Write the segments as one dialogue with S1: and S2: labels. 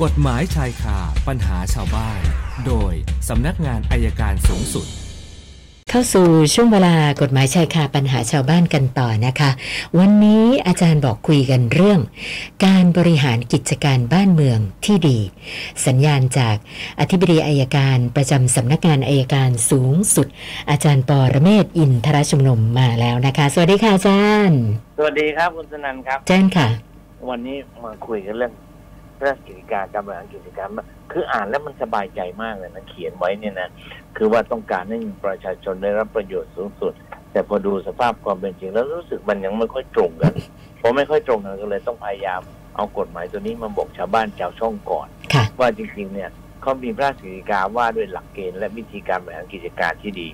S1: กฎหมายชายคาปัญหาชาวบ้าน โดยสำนักงานอัยการสูงสุด
S2: เข้าสู่ช่วงเวลากฎหมายชายคาปัญหาชาวบ้านกันต่อนะคะ วันนี้อาจารย์บอกคุยกันเรื่อง การบริหารกิจการบ้านเมืองที่ดี สัญญาณจากอธิบดีอัยการประจำสำนักงานอัยการสูงสุด อาจารย์ปอระเมศวร์อินทรชุมนุมมาแล้วนะคะ สวัสดีค่ะอาจารย์
S3: สวัสดีครับคุณสนันครับ
S2: เจ้นค่ะ
S3: วันนี้มาคุยกันเรื่องพ ระราชกิจการการบริหารกิจการบ้านคืออ่านแล้วมันสบายใจมากเลยนะเขียนไว้เนี่ยนะคือว่าต้องการให้ประชาชนได้รับประโยชน์สูงสุด แต่พอดูสภาพความเป็นจริงแล้วรู้สึกมันยังไม่ค่อยตรงกันพอไม่ค่อยตรงกันก็เลยต้องพยายามเอากฎหมายตัวนี้มาบอกชาวบ้านชาวช่องก่อน
S2: ค่ะ
S3: ว่าจริงๆเนี่ยเขามีพระราชกิจการว่าด้วยหลักเกณฑ์และวิธีการบริหารกิจการที่ดี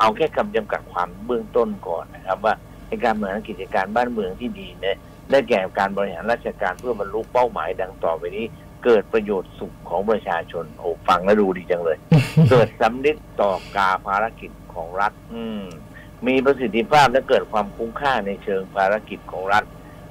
S3: เอาแค่คำจำกัดความเบื้องต้นก่อนนะครับว่าในการบริหารกิจการบ้านเมืองที่ดีเนี่ย ได้แก่การบริหารราชการเพื่อบรรลุเป้าหมายดังต่อไปนี้ เกิดประโยชน์สุขของประชาชนโอ้ฟังแล้วดูดีจังเลย เกิดสำนึกต่อการภารกิจของรัฐ อืมมีประสิทธิภาพและเกิดความคุ้มค่าในเชิงภารกิจของรัฐ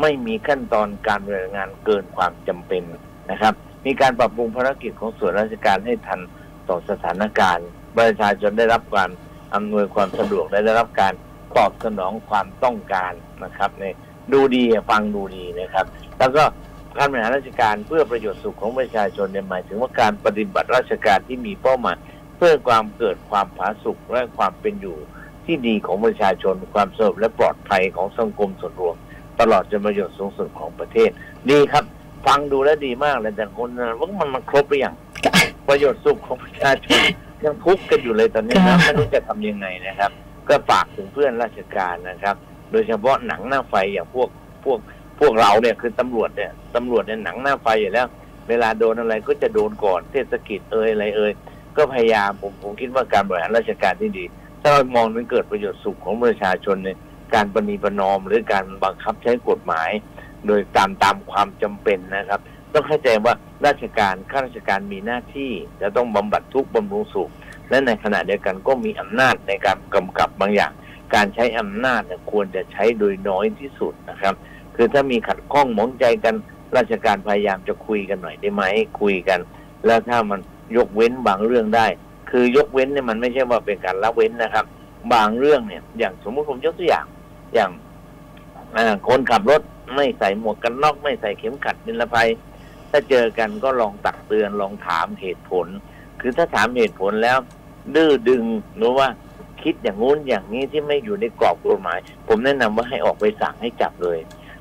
S3: ไม่มีขั้นตอนการบริหารงานเกินความจำเป็นนะครับ มีการปรับปรุงภารกิจของส่วนราชการให้ทันต่อสถานการณ์ ประชาชนได้รับการอำนวยความสะดวกและได้รับการตอบสนองความต้องการนะครับใน ดูดีอะฟังดูดีนะครับ แล้วก็การบริหารราชการเพื่อประโยชน์สุขของประชาชนเนี่ยหมายถึงว่าการปฏิบัติราชการที่มีเป้าหมายเพื่อความเกิดความผาสุกและความเป็นอยู่ที่ดีของประชาชนความสงบและปลอดภัยของสังคมส่วนรวม ตลอดจนประโยชน์สูงสุดของประเทศ ดีครับ ฟังดูแล้วดีมากเลยแต่คนนะว่ามันมันครบหรือยังประโยชน์สุขของประชาชนยังทุกข์กันอยู่เลยตอนนี้นะ
S2: ค่ะ
S3: ไม่รู้จะทำยังไงนะครับ ก็ฝากถึงเพื่อนราชการนะครับ โดยเฉพาะหนังหน้าไฟอย่างพวกพวกพวกเราเนี่ยคือตำรวจเนี่ยตำรวจเนี่ยหนังหน้าไฟอยู่แล้ว เวลาโดนอะไรก็จะโดนก่อนเทศกิจเอ่ยอะไรเอ่ยก็พยายามผมผมคิดว่าการบริหารราชการที่ดี ถ้าเรามองมันเกิดประโยชน์สุขของประชาชนในการประนีประนอมหรือการบังคับใช้กฎหมาย โดยตามตามความจำเป็นนะครับ ต้องเข้าใจว่าราชการข้าราชการมีหน้าที่จะต้องบำบัดทุกข์บำรุงสุขและในขณะเดียวกันก็มีอำนาจในการกำกับบางอย่าง การใช้อำนาจเนี่ยควรจะใช้โดยน้อยที่สุดนะครับ คือถ้ามีขัดข้องหมองใจกันราชการพยายามจะคุยกันหน่อยได้ไหมคุยกัน แล้วถ้ามันยกเว้นบางเรื่องได้ คือยกเว้นเนี่ยมันไม่ใช่ว่าเป็นการละเว้นนะครับ บางเรื่องเนี่ย อย่างสมมติผมยกตัวอย่าง อย่างคนขับรถไม่ใส่หมวกกันน็อกไม่ใส่เข็มขัดนิรภัย ถ้าเจอกันก็ลองตักเตือนลองถามเหตุผล คือถ้าถามเหตุผลแล้ว ดื้อดึงหรือว่า คิดอย่างงู้นอย่างนี้ที่ไม่อยู่ในกรอบกฎหมาย ผมแนะนำว่าให้ออกไปสั่งให้จับเลย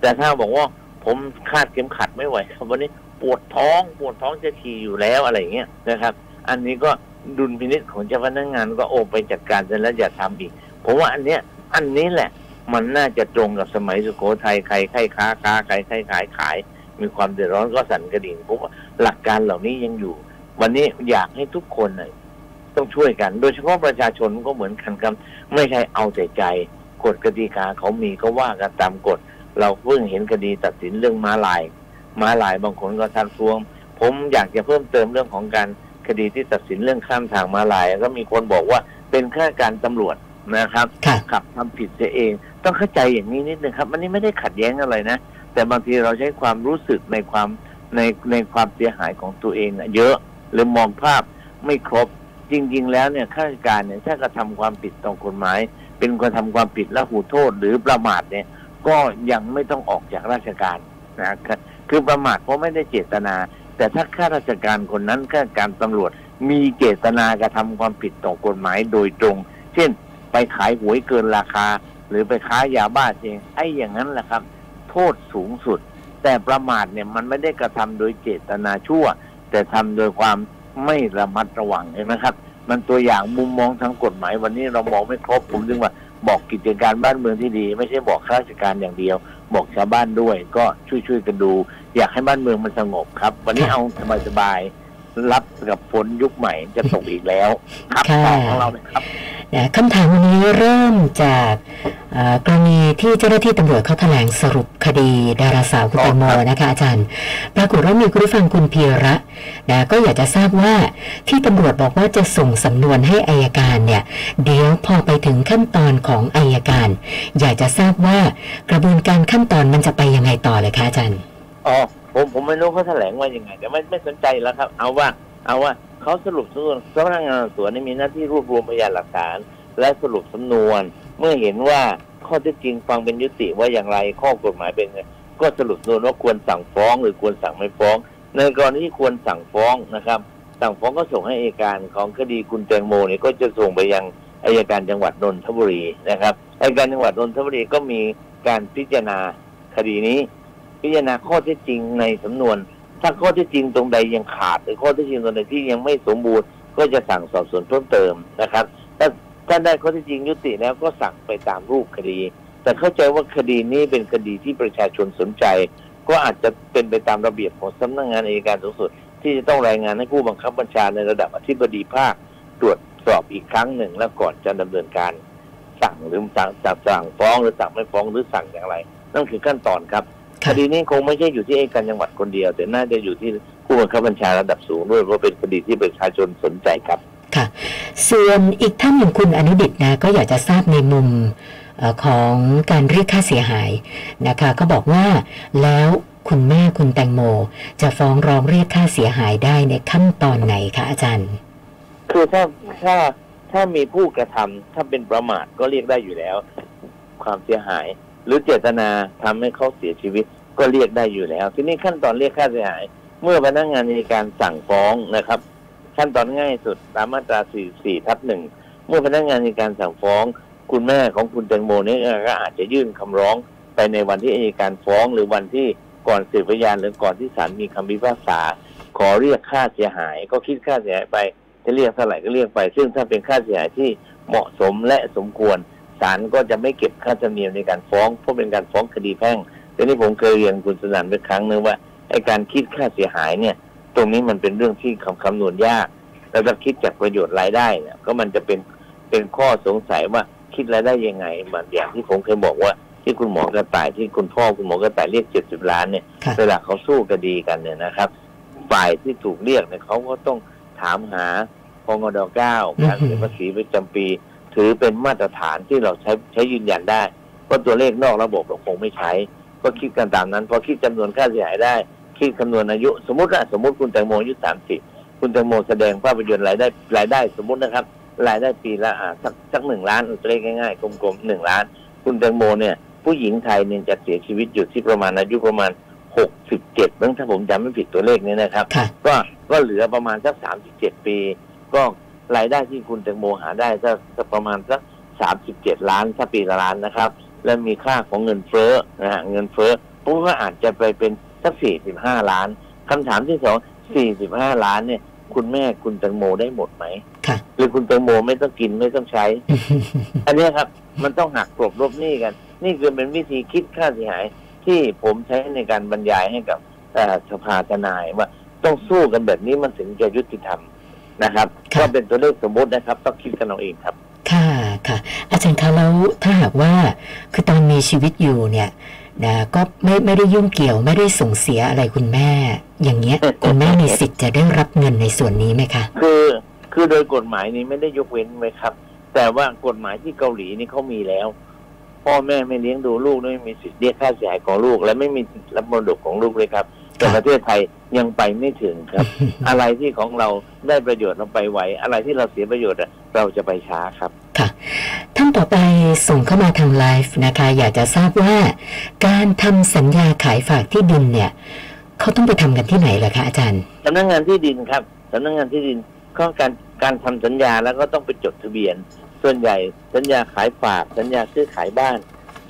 S3: แต่ถ้าบอกว่าผมคาดเข็มขัดไม่ไหวครับวันนี้ปวดท้องปวดท้องจะขี่อยู่แล้วอะไรอย่างเงี้ยนะครับ อันนี้ก็ดุลพินิจของเจ้าพนักงานก็โอไปจัดการเสร็จแล้วอย่าทำอีกผมว่าอันเนี้ยอันนี้แหละมันน่าจะตรงกับสมัยสุโขทัยใครใครค้าค้าใครใครขายขาย มีความเดือดร้อนก็สั่นกระดิ่งผมว่าหลักการเหล่านี้ยังอยู่ วันนี้อยากให้ทุกคนน่ะ ต้องช่วยกัน โดยเฉพาะประชาชนก็เหมือนกันครับ ไม่ใช่เอาแต่ใจกฎกติกาเขามีก็ว่ากันตามกฎ เราเพิ่งเห็นคดีตัดสินเรื่องม้าลายม้าลายบางคนก็ทันทวง ผมอยากจะเพิ่มเติมเรื่องของการคดีที่ตัดสินเรื่องข้ามทางม้าลาย ก็มีคนบอกว่าเป็นข้าราชการตำรวจนะครับ
S2: ค่ะ
S3: ขับทำผิดเสียเอง ต้องเข้าใจอย่างนี้นิดนึงครับมันนี่ไม่ได้ขัดแย้งอะไรนะ แต่บางทีเราใช้ความรู้สึกในความในในความเสียหายของตัวเองน่ะเยอะหรือมองภาพไม่ครบ จริง ๆ แล้วเนี่ยข้าราชการเนี่ยถ้ากระทำความผิดต่อกฎหมาย เป็นคนทำความผิดและหูโทษหรือประมาทเนี่ย ก็ยังไม่ต้องออกจากราชการนะครับคือประมาทเพราะไม่ได้เจตนา แต่ถ้าข้าราชการคนนั้นข้าราชการตำรวจมีเจตนากระทำความผิดต่อกฎหมายโดยตรง เช่น ไปขายหวยเกินราคา หรือไปค้ายาบ้าเองไอ้อย่างนั้นแหละครับ โทษสูงสุด แต่ประมาทเนี่ยมันไม่ได้กระทำโดยเจตนาชั่ว แต่ทำโดยความไม่ระมัดระวังเห็นไหมครับ มันตัวอย่างมุมมองทางกฎหมาย วันนี้เรามองไม่ครบผมจึงว่าบอกกิจการบ้านเมืองที่ดี ไม่ใช่บอกข้าราชการอย่างเดียว บอกชาวบ้านด้วย ก็ช่วยๆกันดู อยากให้บ้านเมืองมันสงบครับ วันนี้เอาสบายๆรับกับฝนยุคใหม่จะตกอีกแล้ว ครับ
S2: ค่ะ
S3: ต่อของเราเลยครับ
S2: นะคำถามวันนี้เริ่มจากเอ่อ กรณีที่เจ้าหน้าที่ตำรวจเขาแถลงสรุปคดีดาราสาวคุณแตงโมนะคะอาจารย์ ปรากฏว่ามีคุณผู้ฟังคุณเพียระนะก็อยากจะทราบว่าที่ตำรวจบอกว่าจะส่งสำนวนให้อายการเนี่ย เดี๋ยวพอไปถึงขั้นตอนของอายการ อยากจะทราบว่ากระบวนการขั้นตอนมันจะไปยังไงต่อเลยคะอาจารย์
S3: อ๋อผมผมไม่รู้เขาแถลงว่ายังไง แต่ไม่ไม่สนใจแล้วครับ เอาว่า เอาว่าเขาสรุปสำนวนเจ้าพนักงานสวนมีหน้าที่รวบรวมพยานหลักฐาน และสรุปสำนวน เมื่อเห็นว่าข้อเท็จจริงฟังเป็นยุติว่าอย่างไรข้อกฎหมายเป็นไงก็สรุปนวนว่าควรสั่งฟ้องหรือควรสั่งไม่ฟ้อง ในกรณีที่ควรสั่งฟ้องนะครับ สั่งฟ้องก็ส่งให้อัยการของคดีคุณแตงโมเนี่ยก็จะส่งไปยังอัยการจังหวัดนนทบุรีนะครับอัยการจังหวัดนนทบุรีก็มีการพิจารณาคดีนี้ พิจารณาข้อเท็จจริงในสำนวน ถ้าข้อเท็จจริงตรงใดยังขาด หรือข้อเท็จจริงตรงใดที่ยังไม่สมบูรณ์ ก็จะสั่งสอบสวนเพิ่มเติมนะครับ ถ้า ถ้าได้ข้อเท็จจริงยุติแล้วก็สั่งไปตามรูปคดี แต่เข้าใจว่าคดีนี้เป็นคดีที่ประชาชนสนใจ ก็อาจจะเป็นไปตามระเบียบของสำนักงานอัยการสูงสุด ที่จะต้องรายงานให้ผู้บังคับบัญชาในระดับอธิบดีภาคตรวจสอบอีกครั้งหนึ่งแล้วก่อนจะดำเนินการสั่งหรือสั่งสั่งสั่งฟ้องหรือสั่งไม่ฟ้องหรือสั่งอย่างไร นั่นคือขั้นตอนครับค
S2: ค่ะ
S3: ดีนี้คงไม่ใช่อยู่ที่อัยการจังหวัดคนเดียว แต่น่าจะอยู่ที่ผู้บังคับบัญชาระดับสูงด้วยเพราะเป็นคดีที่ประชาชนสนใจครับ
S2: ค่ะ ส่วนอีกท่านหนึ่งคุณอนุดิตนะก็อยากจะทราบในมุมของการเรียกค่าเสียหายนะคะก็บอกว่าแล้วคุณแม่คุณแตงโม จะฟ้องร้องเรียกค่าเสียหายได้ในขั้นตอนไหนคะอาจารย์
S3: คือถ้าถ้าถ้ามีผู้กระทำถ้าเป็นประมาทก็เรียกได้อยู่แล้ว ความเสียหาย หรือเจตนาทำให้เขาเสียชีวิตก็เรียกได้อยู่แล้ว ทีนี้ขั้นตอนเรียกค่าเสียหาย เมื่อพนักงานในการสั่งฟ้องนะครับ ขั้นตอนง่ายสุดตามมาตรา 44 ทับหนึ่งเมื่อพนักงานในการสั่งฟ้อง คุณแม่ของคุณแตงโมนี่ก็อาจจะยื่นคำร้องไปในวันที่อัยการฟ้อง หรือวันที่ก่อนสืบพยานหรือก่อนที่ศาลมีคำพิพากษา ขอเรียกค่าเสียหาย ก็คิดค่าเสียหายไปจะเรียกเท่าไหร่ก็เรียกไป ซึ่งถ้าเป็นค่าเสียหายที่เหมาะสมและสมควรศาลก็จะไม่เก็บค่าธรรมเนียมในการฟ้องเพราะเป็นการฟ้องคดีแพ่งแต่นี่ผมเคยเรียนคุณสนันไปครั้งนึงว่าไอการคิดค่าเสียหายเนี่ย ตรงนี้มันเป็นเรื่องที่คำคำนวณยากแล้วถ้าคิดจากประโยชน์รายได้เนี่ยก็มันจะเป็นเป็นข้อสงสัยว่าคิดรายได้ยังไงเหมือนอย่างที่ผมเคยบอกว่าที่คุณหมอกระต่ายที่คุณพ่อคุณหมอกระต่ายเรียกเจ็ดสิบล้านเนี่ย
S2: ค่ะ
S3: เวลาเขาสู้คดีกันเนี่ยนะครับ ฝ่ายที่ถูกเรียกเนี่ยเขาก็ต้องถามหาพงดเก้าการเสียภาษีประจำปี ถือเป็นมาตรฐานที่เราใช้ใช้ยืนยันได้เพราะตัวเลขนอกระบบเราคงไม่ใช้ ก็คิดกันตามนั้นพอคิดจำนวนค่าเสียหายได้ คิดคำนวณอายุ สมมติว่าสมมติคุณแตงโมอายุสามสิบคุณแตงโมแสดงภาพยนตร์รายได้รายได้สมมตินะครับ รายได้ปีละอ่าสักสักหนึ่งล้านตัวเลขง่ายๆกลมๆหนึ่งล้าน คุณแตงโมเนี่ย ผู้หญิงไทยเนี่ยจะเสียชีวิตอยู่ที่ประมาณอายุประมาณหกสิบเจ็ดถ้าผมจำไม่ผิดตัวเลขนี้นะครับ
S2: ค่ะ
S3: ก็ก็เหลือประมาณสักสามสิบเจ็ดปี ก็รายได้ที่คุณแตงโมหาได้ก็สักประมาณสักสามสิบเจ็ดล้านถ้าปีละล้านนะครับ และมีค่าของเงินเฟ้อนะฮะเงินเฟ้อพวกก็อาจจะไปเป็น สักสี่สิบห้าล้านคำถามที่สองสี่สิบห้าล้านเนี่ย คุณแม่คุณแตงโมได้หมดไหม
S2: ค่ะ
S3: หรือคุณแตงโมไม่ต้องกินไม่ต้องใช้ อันเนี้ยครับ มันต้องหักกลบลบหนี้กัน นี่คือเป็นวิธีคิดค่าเสียหาย ที่ผมใช้ในการบรรยายให้กับเอ่อสภาทนายว่าต้องสู้กันแบบนี้มันถึงจะยุติธรรมนะครับ
S2: ครับ
S3: ก็เป็นตัวเลขสมมตินะครับต้องคิดกันเอาเองครับ
S2: ค่ะค่ะ อาจารย์คะแล้วถ้าหากว่าคือตอนมีชีวิตอยู่เนี่ย นะก็ไม่ไม่ได้ยุ่งเกี่ยวไม่ได้ส่งเสียอะไรคุณแม่ อย่างเงี้ยคุณแม่มีสิทธิ์จะได้รับเงินในส่วนนี้ไหมคะ
S3: คือคือโดยกฎหมายนี้ไม่ได้ยกเว้นไว้ครับ แต่ว่ากฎหมายที่เกาหลีนี่เขามีแล้ว พ่อแม่ไม่เลี้ยงดูลูกไม่มีสิทธิ์เรียกค่าเสียหายของลูก และไม่มีสิทธิ์รับมรดกของลูกเลยครับแต่
S2: ครับ
S3: ประเทศไทยยังไปไม่ถึงครับ อะไรที่ของเราได้ประโยชน์เราไปไวอะไรที่เราเสียประโยชน์อะเราจะไปช้าครับ
S2: ค่ะ ท่านต่อไปส่งเข้ามาทางไลฟ์นะคะ อยากจะทราบว่า การทำสัญญาขายฝากที่ดินเนี่ยเขาต้องไปทำกันที่ไหนล่ะคะอาจารย์
S3: สำนักงานที่ดินครับสำนักงานที่ดินก็การการทำสัญญาแล้วก็ต้องไปจดทะเบียน ส่วนใหญ่สัญญาขายฝาก สัญญาซื้อขายบ้าน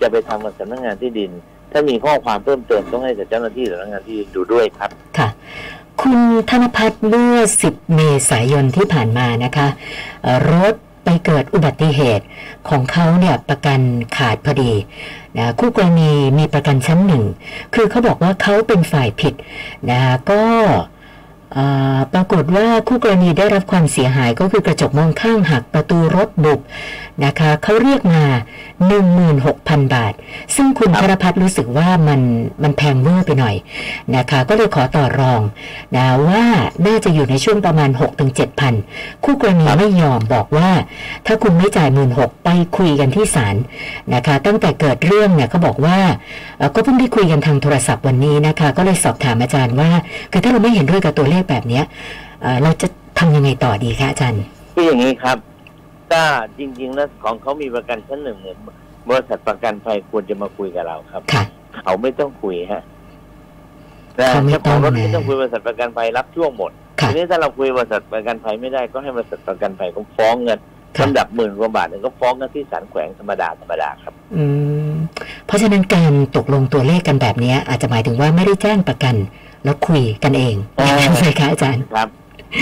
S3: จะไปทำกับสำนักงานที่ดิน ถ้ามีข้อความเพิ่มเติมต้องให้กับเจ้าหน้าที่สำนักงานที่ดินดูด้วยครับ
S2: ค่ะคุณธนพัฒน์เมื่อ 10 เมษายนที่ผ่านมานะคะเอ่อรถ ไปเกิดอุบัติเหตุของเขาเนี่ยประกันขาดพอดีนะคู่กรณีมีประกันชั้นหนึ่ง คือเขาบอกว่าเขาเป็นฝ่ายผิดนะก็ปรากฏว่าคู่กรณีได้รับความเสียหายก็คือกระจกมองข้างหักประตูรถบุบ นะคะเขาเรียกมา 16,000 บาท ซึ่งคุณ
S3: ครับ
S2: ธรพัฒน์รู้สึกว่ามันมันแพงเวอร์ไปหน่อยนะคะ ก็เลยขอต่อรองนะว่าน่าจะอยู่ในช่วงประมาณ 6-7,000 คู่กรณีไม่ยอมบอกว่า ถ้าคุณไม่จ่าย 1 6 0ไปคุยกันที่ศาลนะคะ ตั้งแต่เกิดเรื่องเนี่ยเขาบอกว่าเอ่อก็เพิ่งได้คุยกันทางโทรศัพท์วันนี้นะคะ ก็เลยสอบถามอาจารย์ว่าคือถ้าเราไม่เห็นด้วยกับตัวเลขแบบเนี้ยเอ่อเราจะทำยังไงต่อดีคะอาจารย์
S3: คืออย่างนี้ครับ ถ้าจริง ๆ แล้วของเขามีประกันชั้นหนึ่งเนี่ยบริษัทประกันภัยควรจะมาคุยกับเราครับ
S2: ค่ะ
S3: เขาไม่ต้องคุยฮะนะ
S2: เขาไม่
S3: เจ้าของรถ
S2: ต้องนะ
S3: ไม่ต้องคุยบริษัทประกันภัยรับช่วงหมด
S2: ค่ะ
S3: ทีนี้ถ้าเราคุยบริษัทประกันภัยไม่ได้ก็ให้บริษัทประกันภัยเขาฟ้องเงิน
S2: ค่ะ
S3: ลำดับหมื่นกว่าบาทเนี่ยก็ฟ้องกันที่ศาลแขวงธรรมดาธรรมดาครับ
S2: อืมเพราะฉะนั้นการตกลงตัวเลขกันแบบเนี้ยอาจจะหมายถึงว่าไม่ได้แจ้งประกัน แล้วคุยกันเอง
S3: อ๋อ
S2: อย่างนั้นใช่คะอาจารย์
S3: ครับ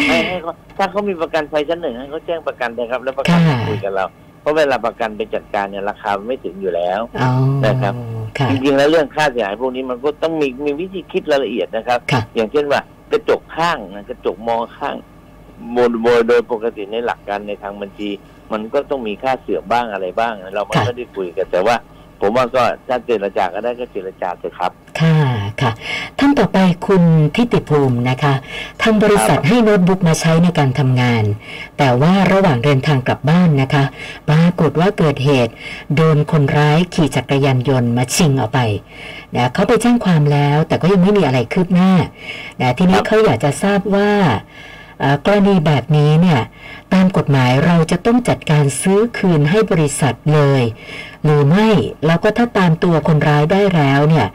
S3: ให้ให้เขาถ้าเขามีประกันภัยชั้นหนึ่งให้เขาแจ้งประกันนะครับ แล้วประกัน
S2: ค่ะ
S3: คุยกับเรา เพราะเวลาประกันไปจัดการเนี่ยราคามันไม่ถึงอยู่แล้ว
S2: อ๋อ
S3: นะครับ
S2: ค่ะ
S3: จริงๆแล้วเรื่องค่าเสียหายพวกนี้มันก็ต้องมีมีวิธีคิดรายละเอียดนะครับ
S2: ค่ะ
S3: อย่างเช่นว่ากระจกข้างนะกระจกมองข้างโมโดยโดยปกติในหลักการในทางบัญชี มันก็ต้องมีค่าเสื่อมบ้างอะไรบ้างเราไม่
S2: ค่ะ
S3: ไม่ได้คุยกันแต่ว่า ผมว่าก็ถ้าเจรจาก็ได้ก็เจรจาเถอะครับ
S2: ค่ะ ค่ะ ท่านต่อไปคุณทิติภูมินะคะทางบริษัทให้โน้ตบุ๊กมาใช้ในการทำงาน แต่ว่าระหว่างเดินทางกลับบ้านนะคะ ปรากฏว่าเกิดเหตุ โดนคนร้ายขี่จักรยานยนต์มาชิงเอาไปนะเขาไปแจ้งความแล้ว แต่ก็ยังไม่มีอะไรคืบหน้านะทีนี้
S3: ครับ
S2: เขาอยากจะทราบว่าเอ่อกรณีแบบนี้เนี่ยตามกฎหมายเราจะต้องจัดการซื้อคืนให้บริษัทเลย หรือไม่แล้วก็ถ้าตามตัวคนร้ายได้แล้วเนี่ย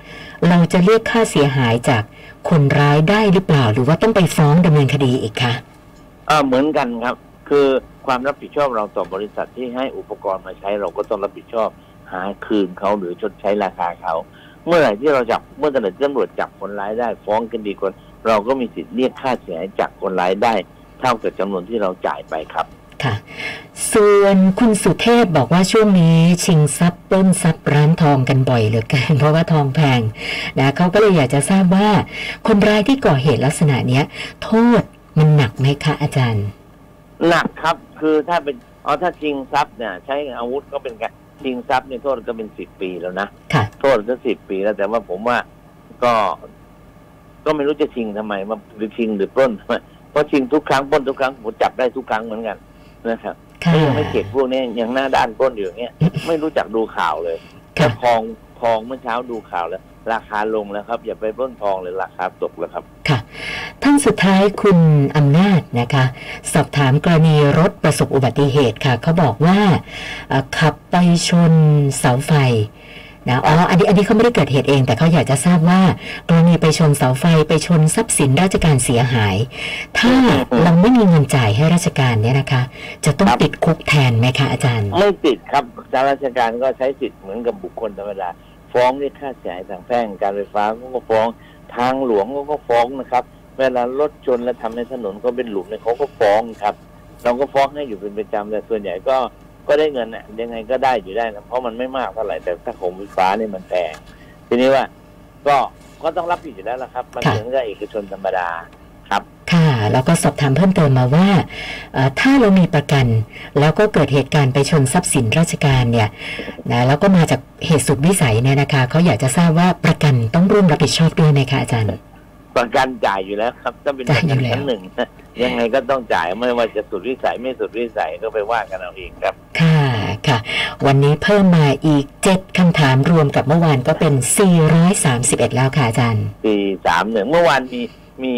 S2: เราจะเรียกค่าเสียหายจากคนร้ายได้หรือเปล่า หรือว่าต้องไปฟ้องดำเนินคดีอีกคะ
S3: อ่าเหมือนกันครับ คือความรับผิดชอบเราต่อบริษัทที่ให้อุปกรณ์มาใช้เราก็ต้องรับผิดชอบหาคืนเขาหรือชดใช้ราคาเขา เมื่อไหร่ที่เราจับเมื่อไหร่ที่ตำรวจจับคนร้ายได้ ฟ้องกันดีกว่าเราก็มีสิทธิ์เรียกค่าเสียหายจากคนร้ายได้ เท่ากับจำนวนที่เราจ่ายไปครับ
S2: ค่ะ ส่วนคุณสุเทพบอกว่าช่วงนี้ชิงทรัพย์ปล้นทรัพย์ร้านทองกันบ่อยเหลือเกินเพราะว่าทองแพงนะเขาก็เลยอยากจะทราบว่า คนร้ายที่ก่อเหตุลักษณะเนี้ย โทษมันหนักไหมคะอาจารย์
S3: หนักครับคือถ้าเป็นเอาถ้าชิงทรัพย์เนี่ยใช้อาวุธก็เป็นการชิงทรัพย์เนี่ยโทษก็เป็นสิบปีแล้วนะ
S2: ค่ะ
S3: โทษก็สิบปีแล้วแต่ว่าผมว่าก็ก็ไม่รู้จะชิงทำไมมาหรือชิงหรือปล้นทำไมเพราะชิงทุกครั้งปล้นทุกครั้งผมจับได้ทุกครั้งเหมือนกัน นะครับ
S2: ค่ะ
S3: ถ้ายังไม่เก็บพวกนี้ยังหน้าด้านปล้นอยู่อย่างเงี้ยไม่รู้จักดูข่าวเลยแค่
S2: ค่ะ
S3: ทองทองเมื่อเช้าดูข่าวแล้ว ราคาลงแล้วครับ อย่าไปปล้นทองเลยราคาตกแล้วครับ
S2: ค่ะ ท่านสุดท้ายคุณอำนาจนะคะ สอบถามกรณีรถประสบอุบัติเหตุค่ะเขาบอกว่าเอ่อขับไปชนเสาไฟ นะอ๋ออันนี้อันนี้เขาไม่ได้เกิดเหตุเอง แต่เขาอยากจะทราบว่ากรณีไปชนเสาไฟไปชนทรัพย์สินราชการเสียหาย ถ้าเราไม่มีเงินจ่ายให้ราชการเนี่ยนะคะ จะต้องติดคุกแทนไหมคะอาจารย์
S3: ไม่ติดครับทางราชการก็ใช้สิทธิ์เหมือนกับบุคคลธรรมดาฟ้องเรียกค่าเสียหายทางแพ่งการไฟฟ้าเขาก็ฟ้องทางหลวงเขาก็ฟ้องนะครับ เวลารถชนและทำให้ถนนก็เป็นหลุมเนี่ยเขาก็ฟ้องครับ เราก็ฟ้องให้อยู่เป็นประจำแต่ส่วนใหญ่ก็ ก็ได้เงินน่ะยังไงก็ได้อยู่ได้นะเพราะมันไม่มากเท่าไหร่แต่ถ้าของไฟฟ้าเนี่ยมันแพงทีนี้ว่าก็ก็ต้องรับผิดอยู่แล้วละครับ มัน
S2: ค่ะ
S3: เหมือนกับเอกชนธรรมดาครับ
S2: ค่ะแล้วก็สอบถามเพิ่มเติมมาว่าเอ่อถ้าเรามีประกัน แล้วก็เกิดเหตุการณ์ไปชนทรัพย์สินราชการเนี่ยนะแล้วก็มาจากเหตุสุดวิสัยเนี่ยนะคะเขาอยากจะทราบว่าประกันต้องร่วมรับผิดชอบด้วยไหมคะอาจารย์
S3: ประกันจ่ายอยู่แล้วครับถ้าเป็นประกัน
S2: จ่ายอยู่แล้ว
S3: ชั้นหนึ่งยังไงก็ต้องจ่ายไม่ว่าจะสุดวิสัยไม่สุดวิสัยก็ไปว่ากันเอาเองครับ
S2: ค่ะค่ะ วันนี้เพิ่มมาอีก7คำถามรวมกับเมื่อวานก็เป็น 431 แล้วค่ะอาจารย์
S3: ปีสามหนึ่งเมื่อวานมีมี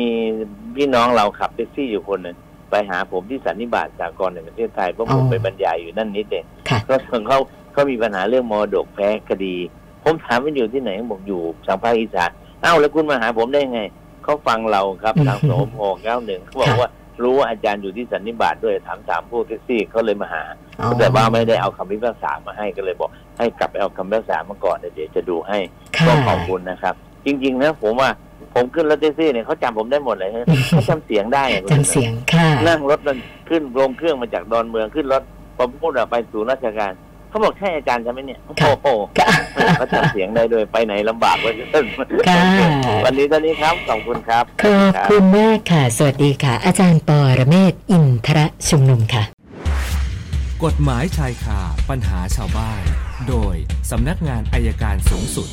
S3: พี่น้องเราขับแท็กซี่อยู่คนหนึ่งไปหาผมที่สันนิบาตสากลในประเทศไทยเพราะผม
S2: อ๋อ
S3: ไปบรรยายอยู่นั่นนิดเอง
S2: ค่ะ
S3: ก็เขาเขามีปัญหาเรื่องมรดกแพ้คดี ผมถามว่าอยู่ที่ไหนบอกอยู่ทางภาคอีสานเอ้าแล้วคุณมาหาผมได้ไง เขาฟังเราครับทางสมพเก้าหนึ่งเขาบอกว่ารู้ว่าอาจารย์อยู่ที่สันนิบาตด้วยถามถามพวกแท็กซี่เขาเลยมาหา
S2: อ๋อ
S3: แต่ว่าไม่ได้เอาคำพิพากษามาให้ก็เลยบอก ให้กลับไปเอาคำพิพากษามาก่อนเดี๋ยวจะดูให้
S2: ค่ะ
S3: ก็ขอบคุณนะครับ จริง ๆ นะผมว่าผมขึ้นรถแท็กซี่เนี่ยเขาจำผมได้หมดเลยฮะเขาจำเสียงได้อะ
S2: จำเสียงค่ะ
S3: นั่งรถมันขึ้นลงเครื่องมาจากดอนเมืองขึ้นรถพอพูดออกไปสู่ราชการ เขาบอกใช่อาจารย์ใช่ไหมเนี่ยโอ้
S2: ค่ะ
S3: โห
S2: ค่ะ
S3: เขาจำเสียงได้โดยไปไหนลำบากไว้เกิน
S2: ค่ะ
S3: วันนี้เท่านี้ครับขอบคุณครับ
S2: ขอบคุณมากค่ะ สวัสดีค่ะ อาจารย์ปอระเมศวร์อินทรชุมนุมค่ะ
S1: กฎหมายชายคาปัญหาชาวบ้าน โดยสำนักงานอายการสูงสุด